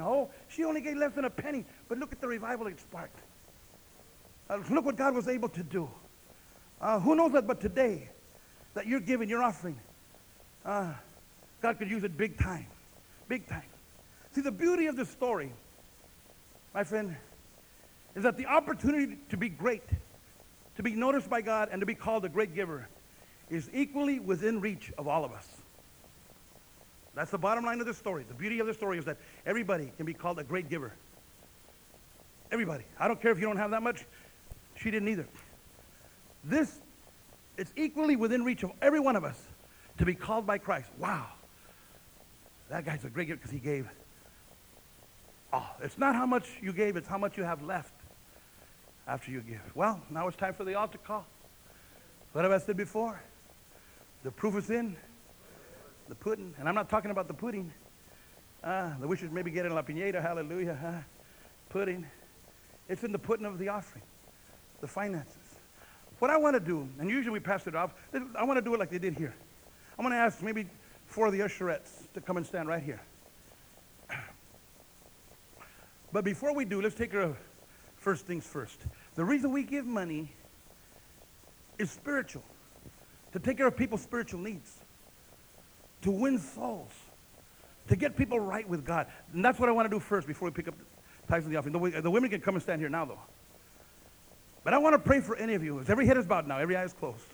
oh, she only gave less than a penny. But look at the revival it sparked. Uh, look what God was able to do. Uh, who knows that but today that you're giving, your offering, uh, God could use it big time. Big time. See, the beauty of this story, my friend, is that the opportunity to be great, to be noticed by God, and to be called a great giver is equally within reach of all of us. That's the bottom line of the story. The beauty of the story is that everybody can be called a great giver. Everybody. I don't care if you don't have that much. She didn't either. This, it's equally within reach of every one of us to be called by Christ. Wow. That guy's a great giver because he gave. Oh, it's not how much you gave, it's how much you have left after you give. Well, now it's time for the altar call. What have I said before? The proof is in the pudding. And I'm not talking about the pudding. Uh, the wishes maybe get in La Piñata, hallelujah. Uh, pudding. It's in the pudding of the offering, the finances. What I want to do, and usually we pass it off, I want to do it like they did here. I'm going to ask maybe four of the usherettes to come and stand right here. But before we do, let's take our first things first. The reason we give money is spiritual, to take care of people's spiritual needs to win souls, to get people right with God. And that's what I want to do first before we pick up the tithes of the offering. The, the women can come and stand here now, though. But I want to pray for any of you. Every head is bowed now, every eye is closed.